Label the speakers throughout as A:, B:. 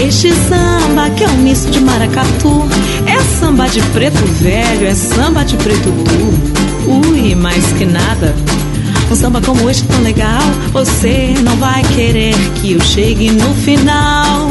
A: Este samba que é um misto de maracatu É samba de preto velho, é samba de preto tu Ui, mais que nada. Um samba como este tão legal Você não vai querer que eu chegue no final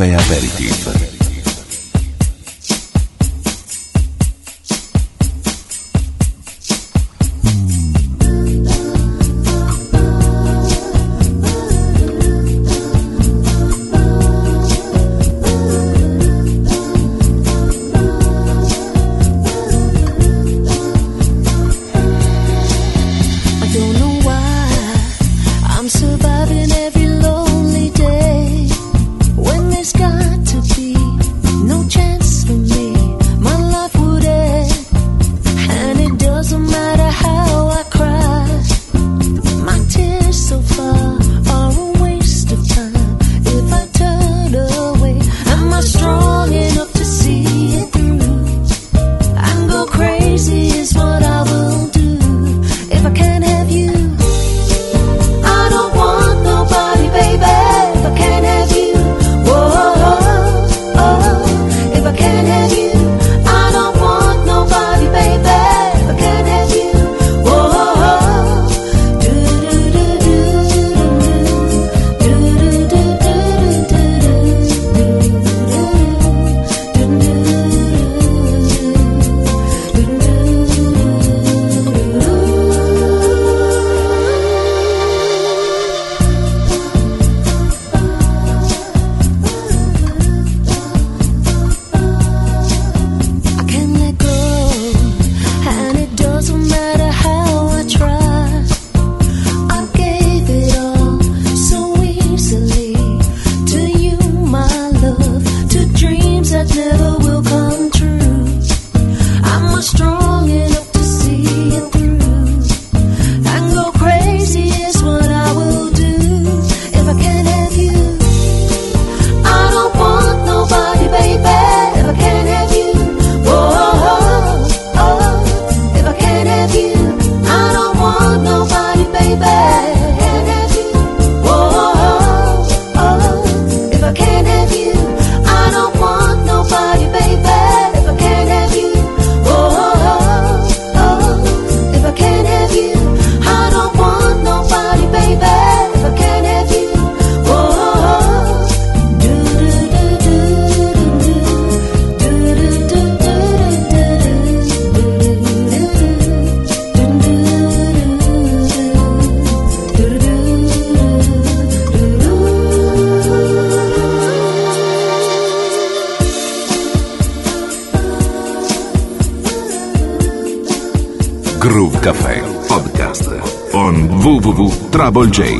B: Groove Café Aperitif. TroubleJ.com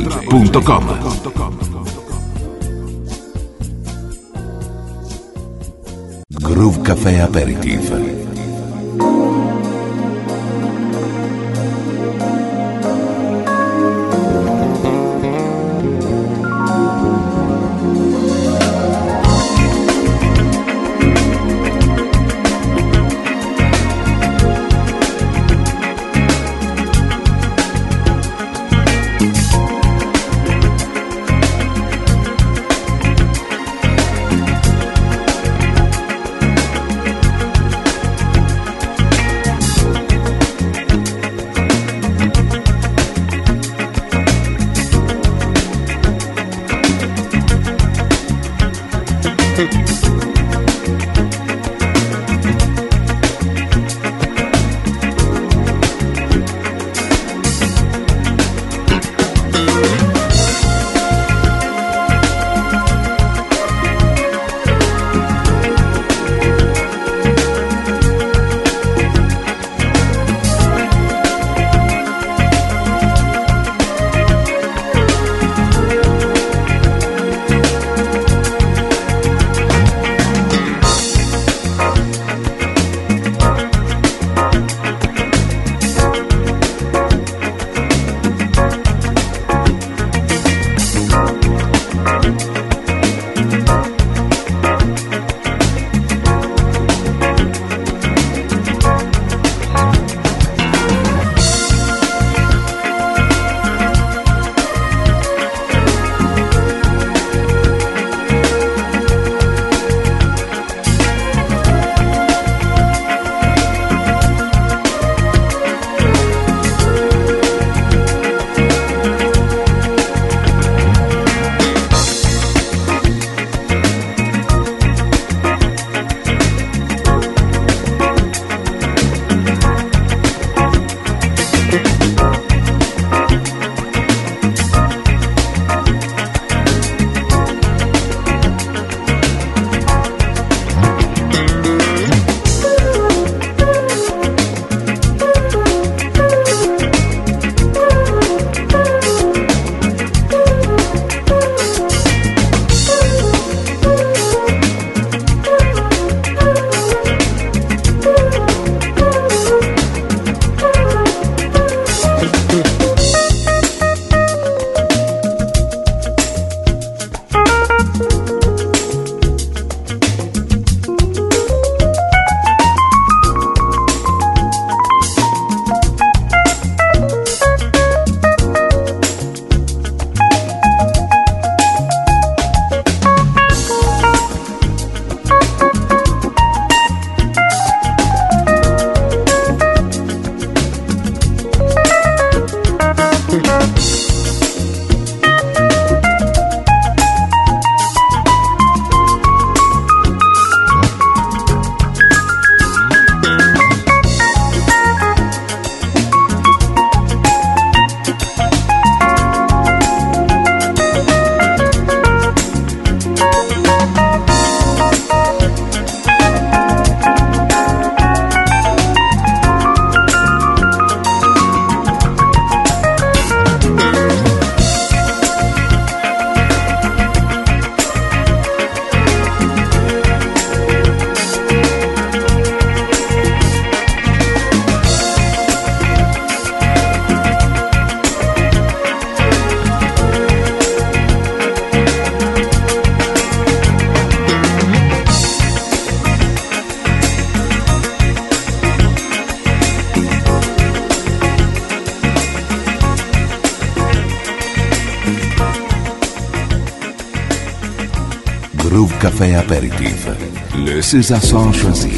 B: Café
A: Apéritif. Le César choisi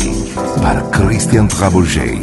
A: par Christian Trabouget.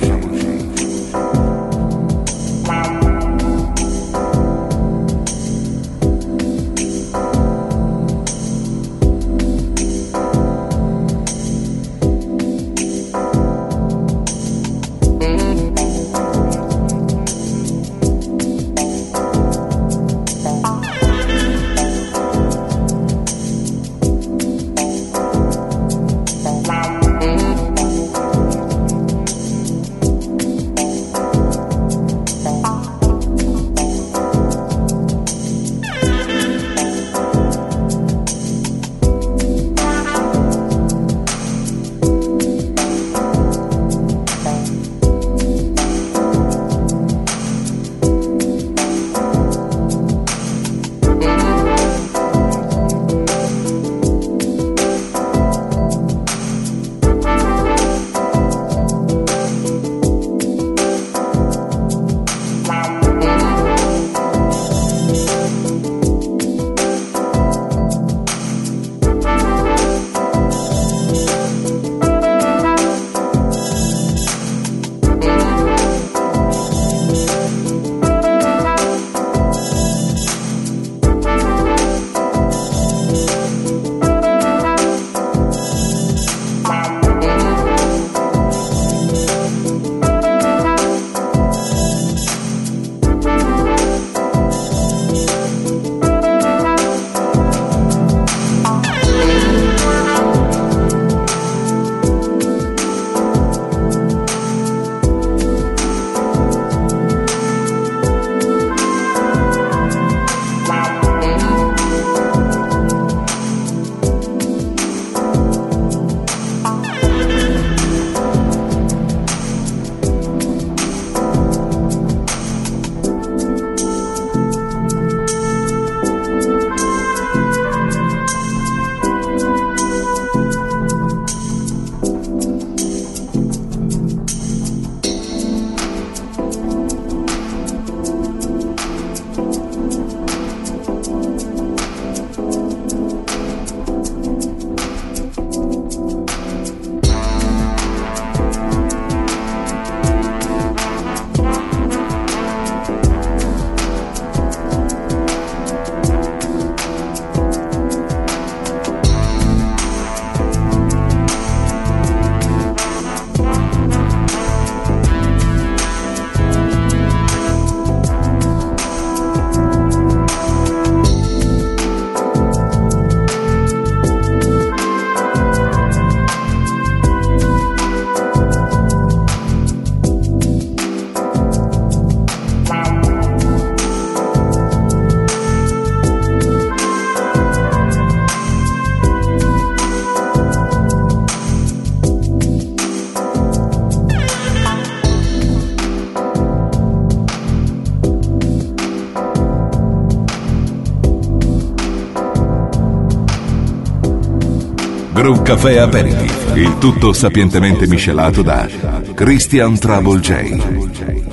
A: Groove Café Aperitif, il tutto sapientemente miscelato da Christian Trouble J.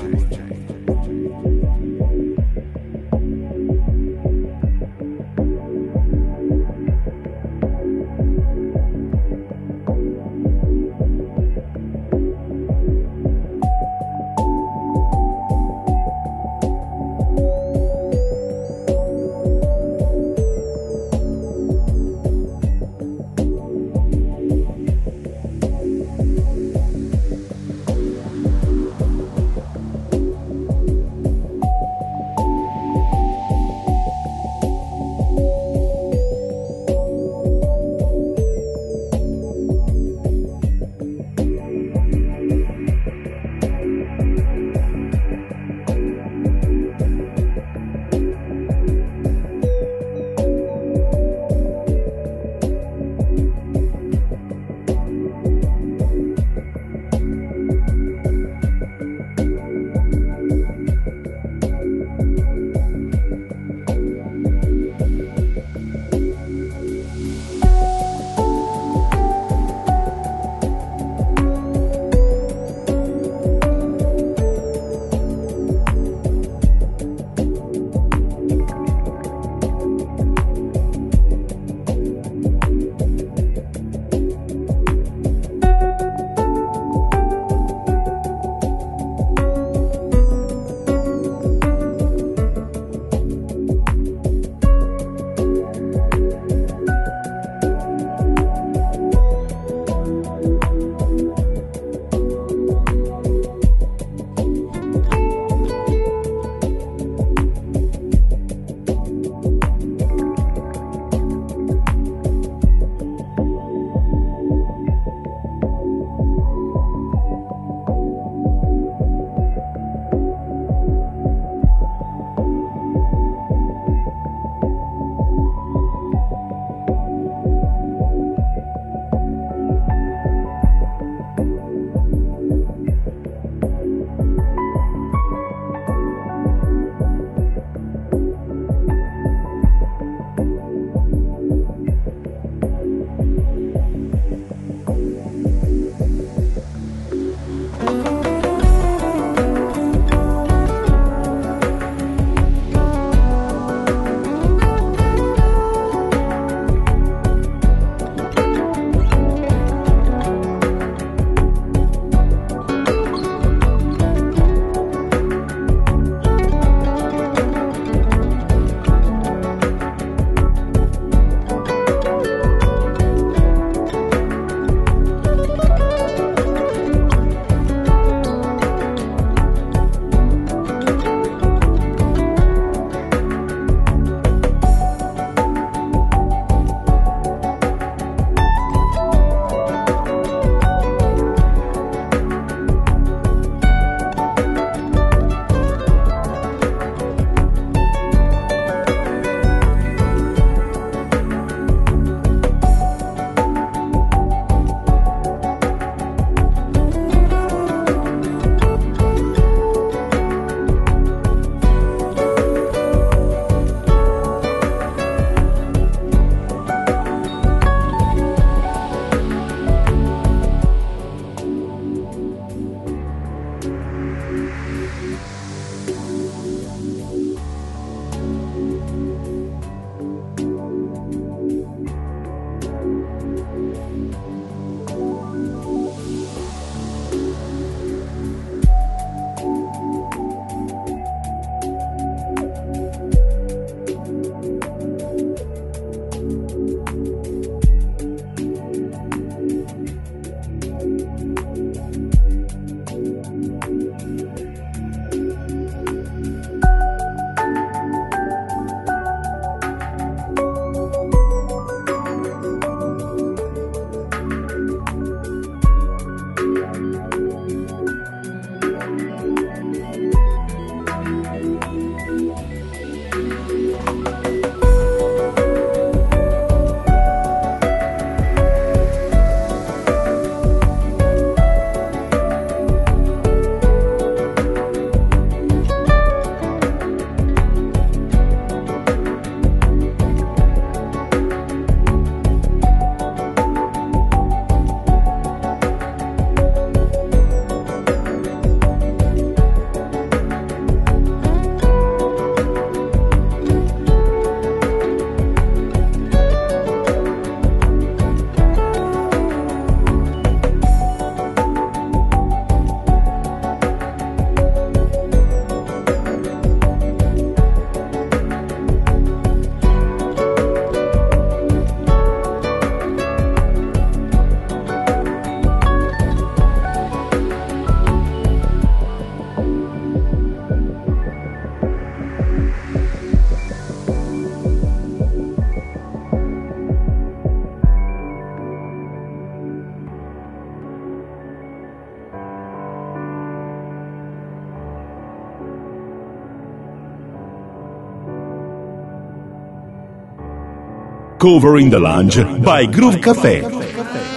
C: Cover in the Lounge by Groove Café.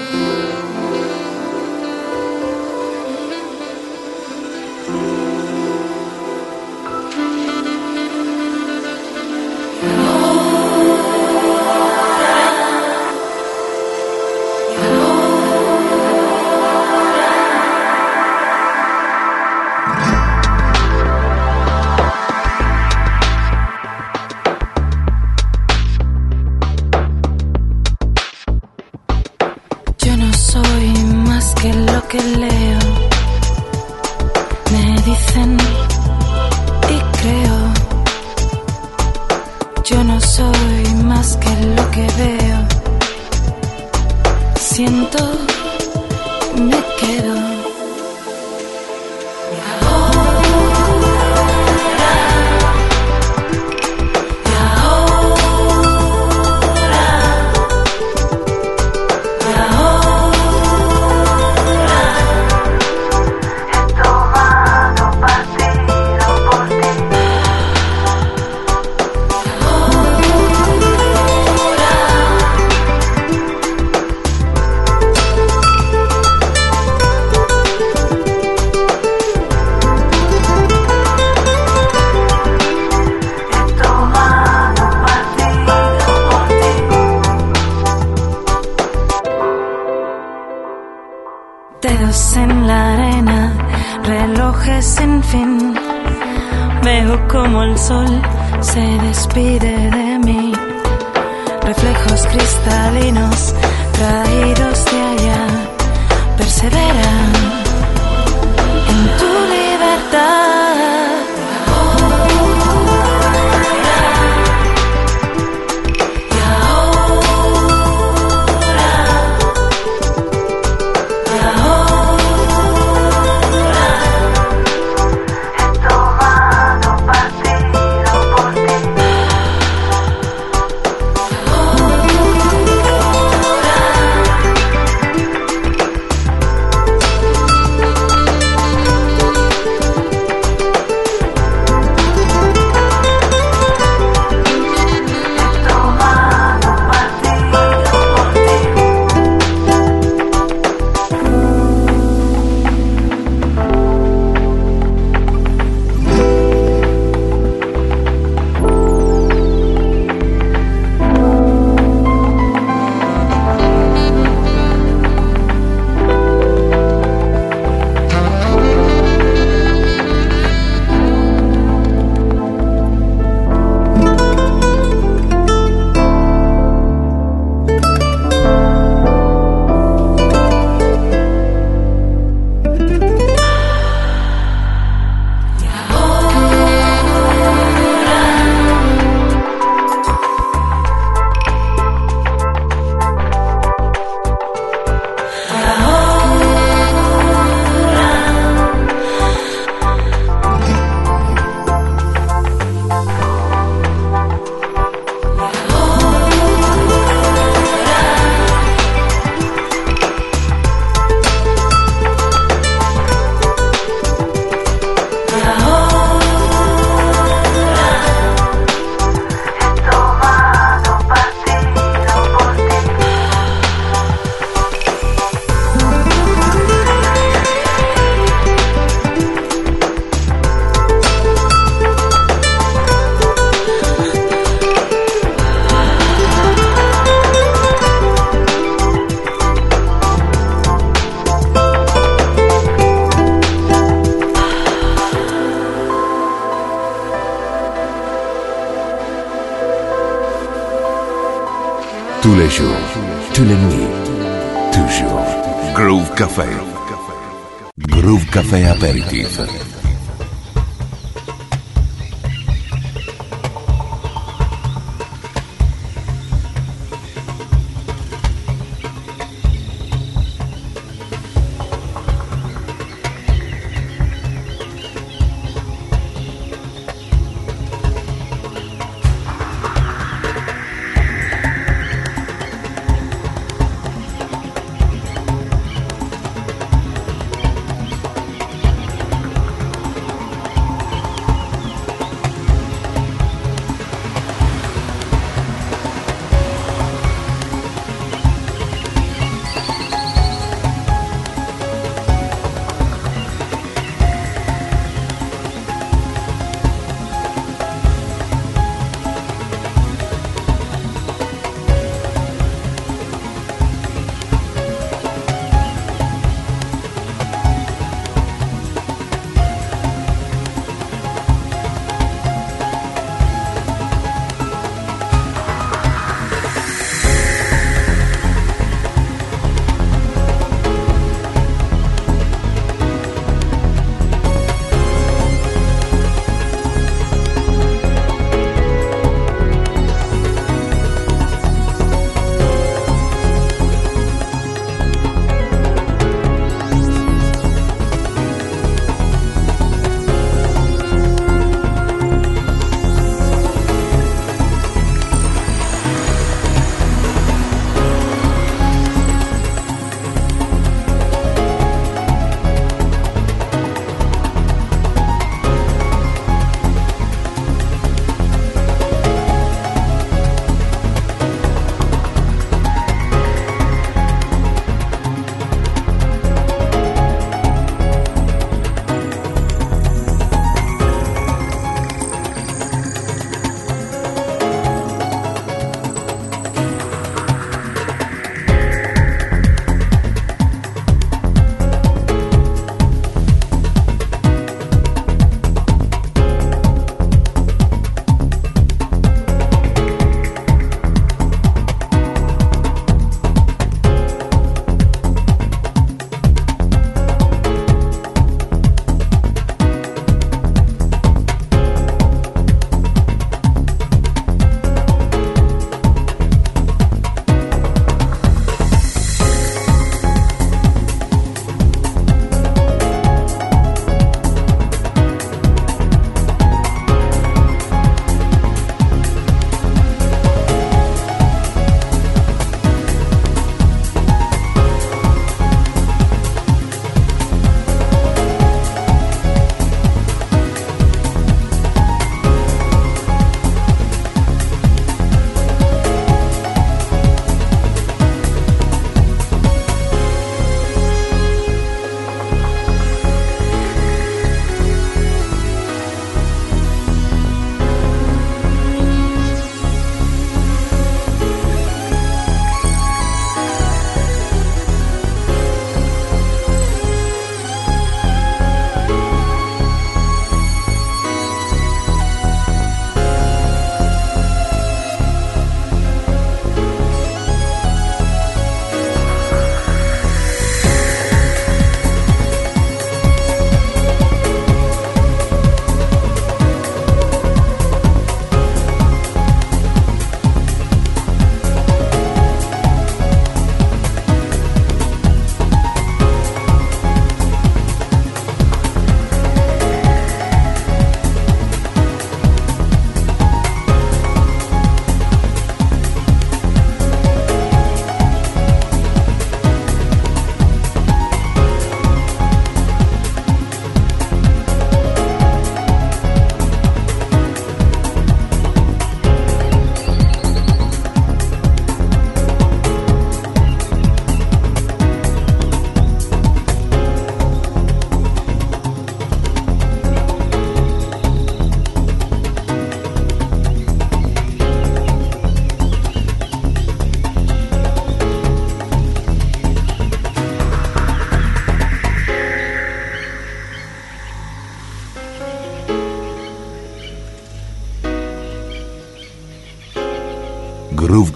A: Aperitif.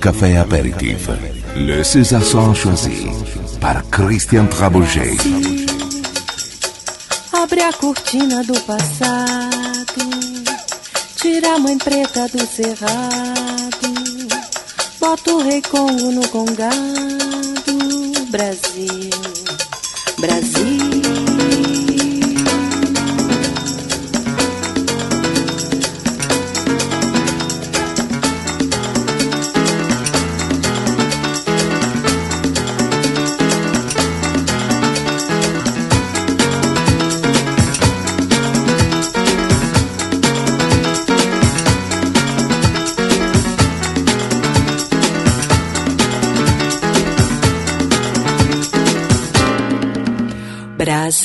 A: Café Apéritif. Le César choisi par Christian Trabouget.
B: Abre a cortina do passado, tira a mãe preta do cerrado, bota o rei Congo no congado, Brasil, Brasil.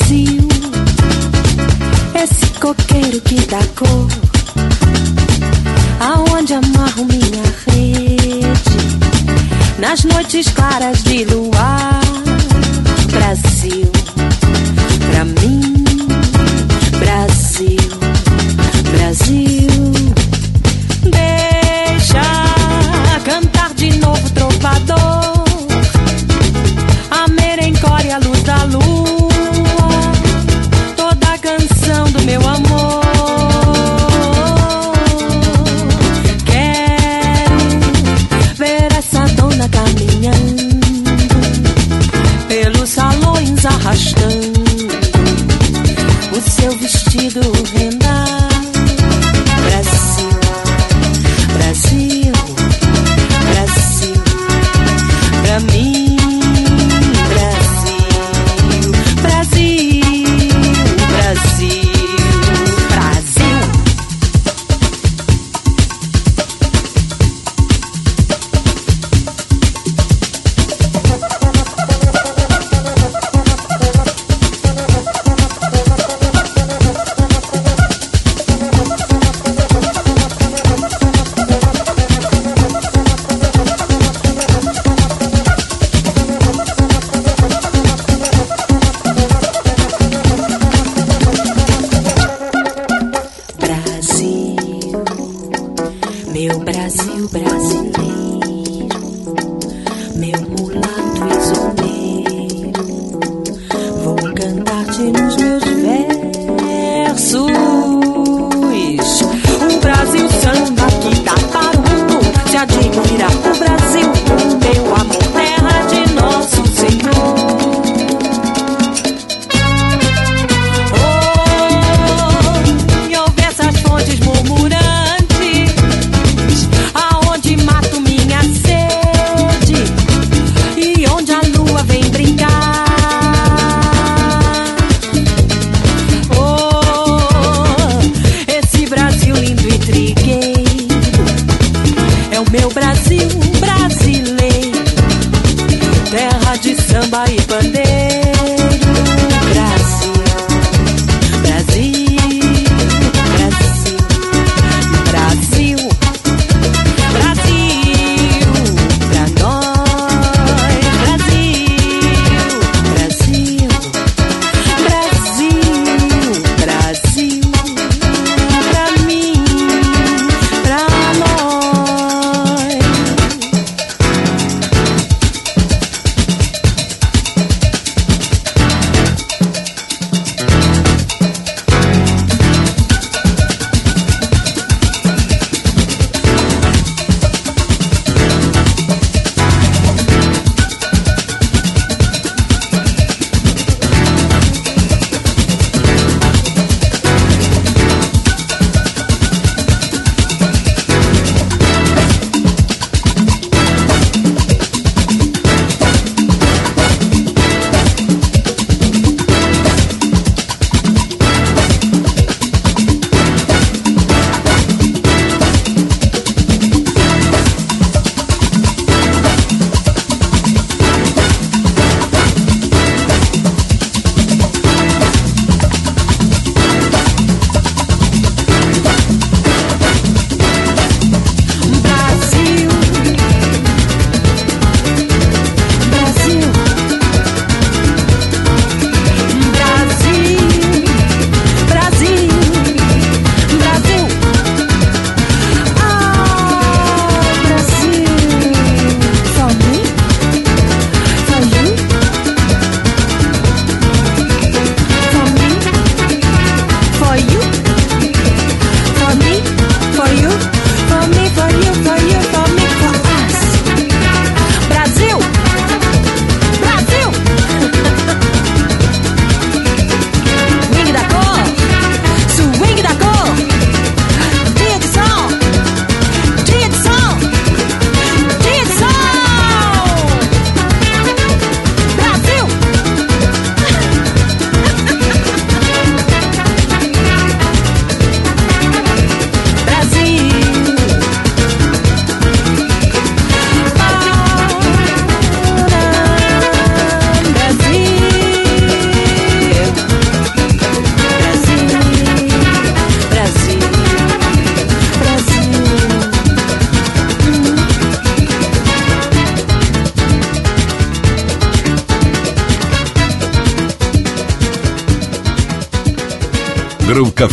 B: Brasil, esse coqueiro que dá cor, aonde amarro minha rede, nas noites claras de luar.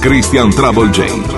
A: Christian Trouble Jane.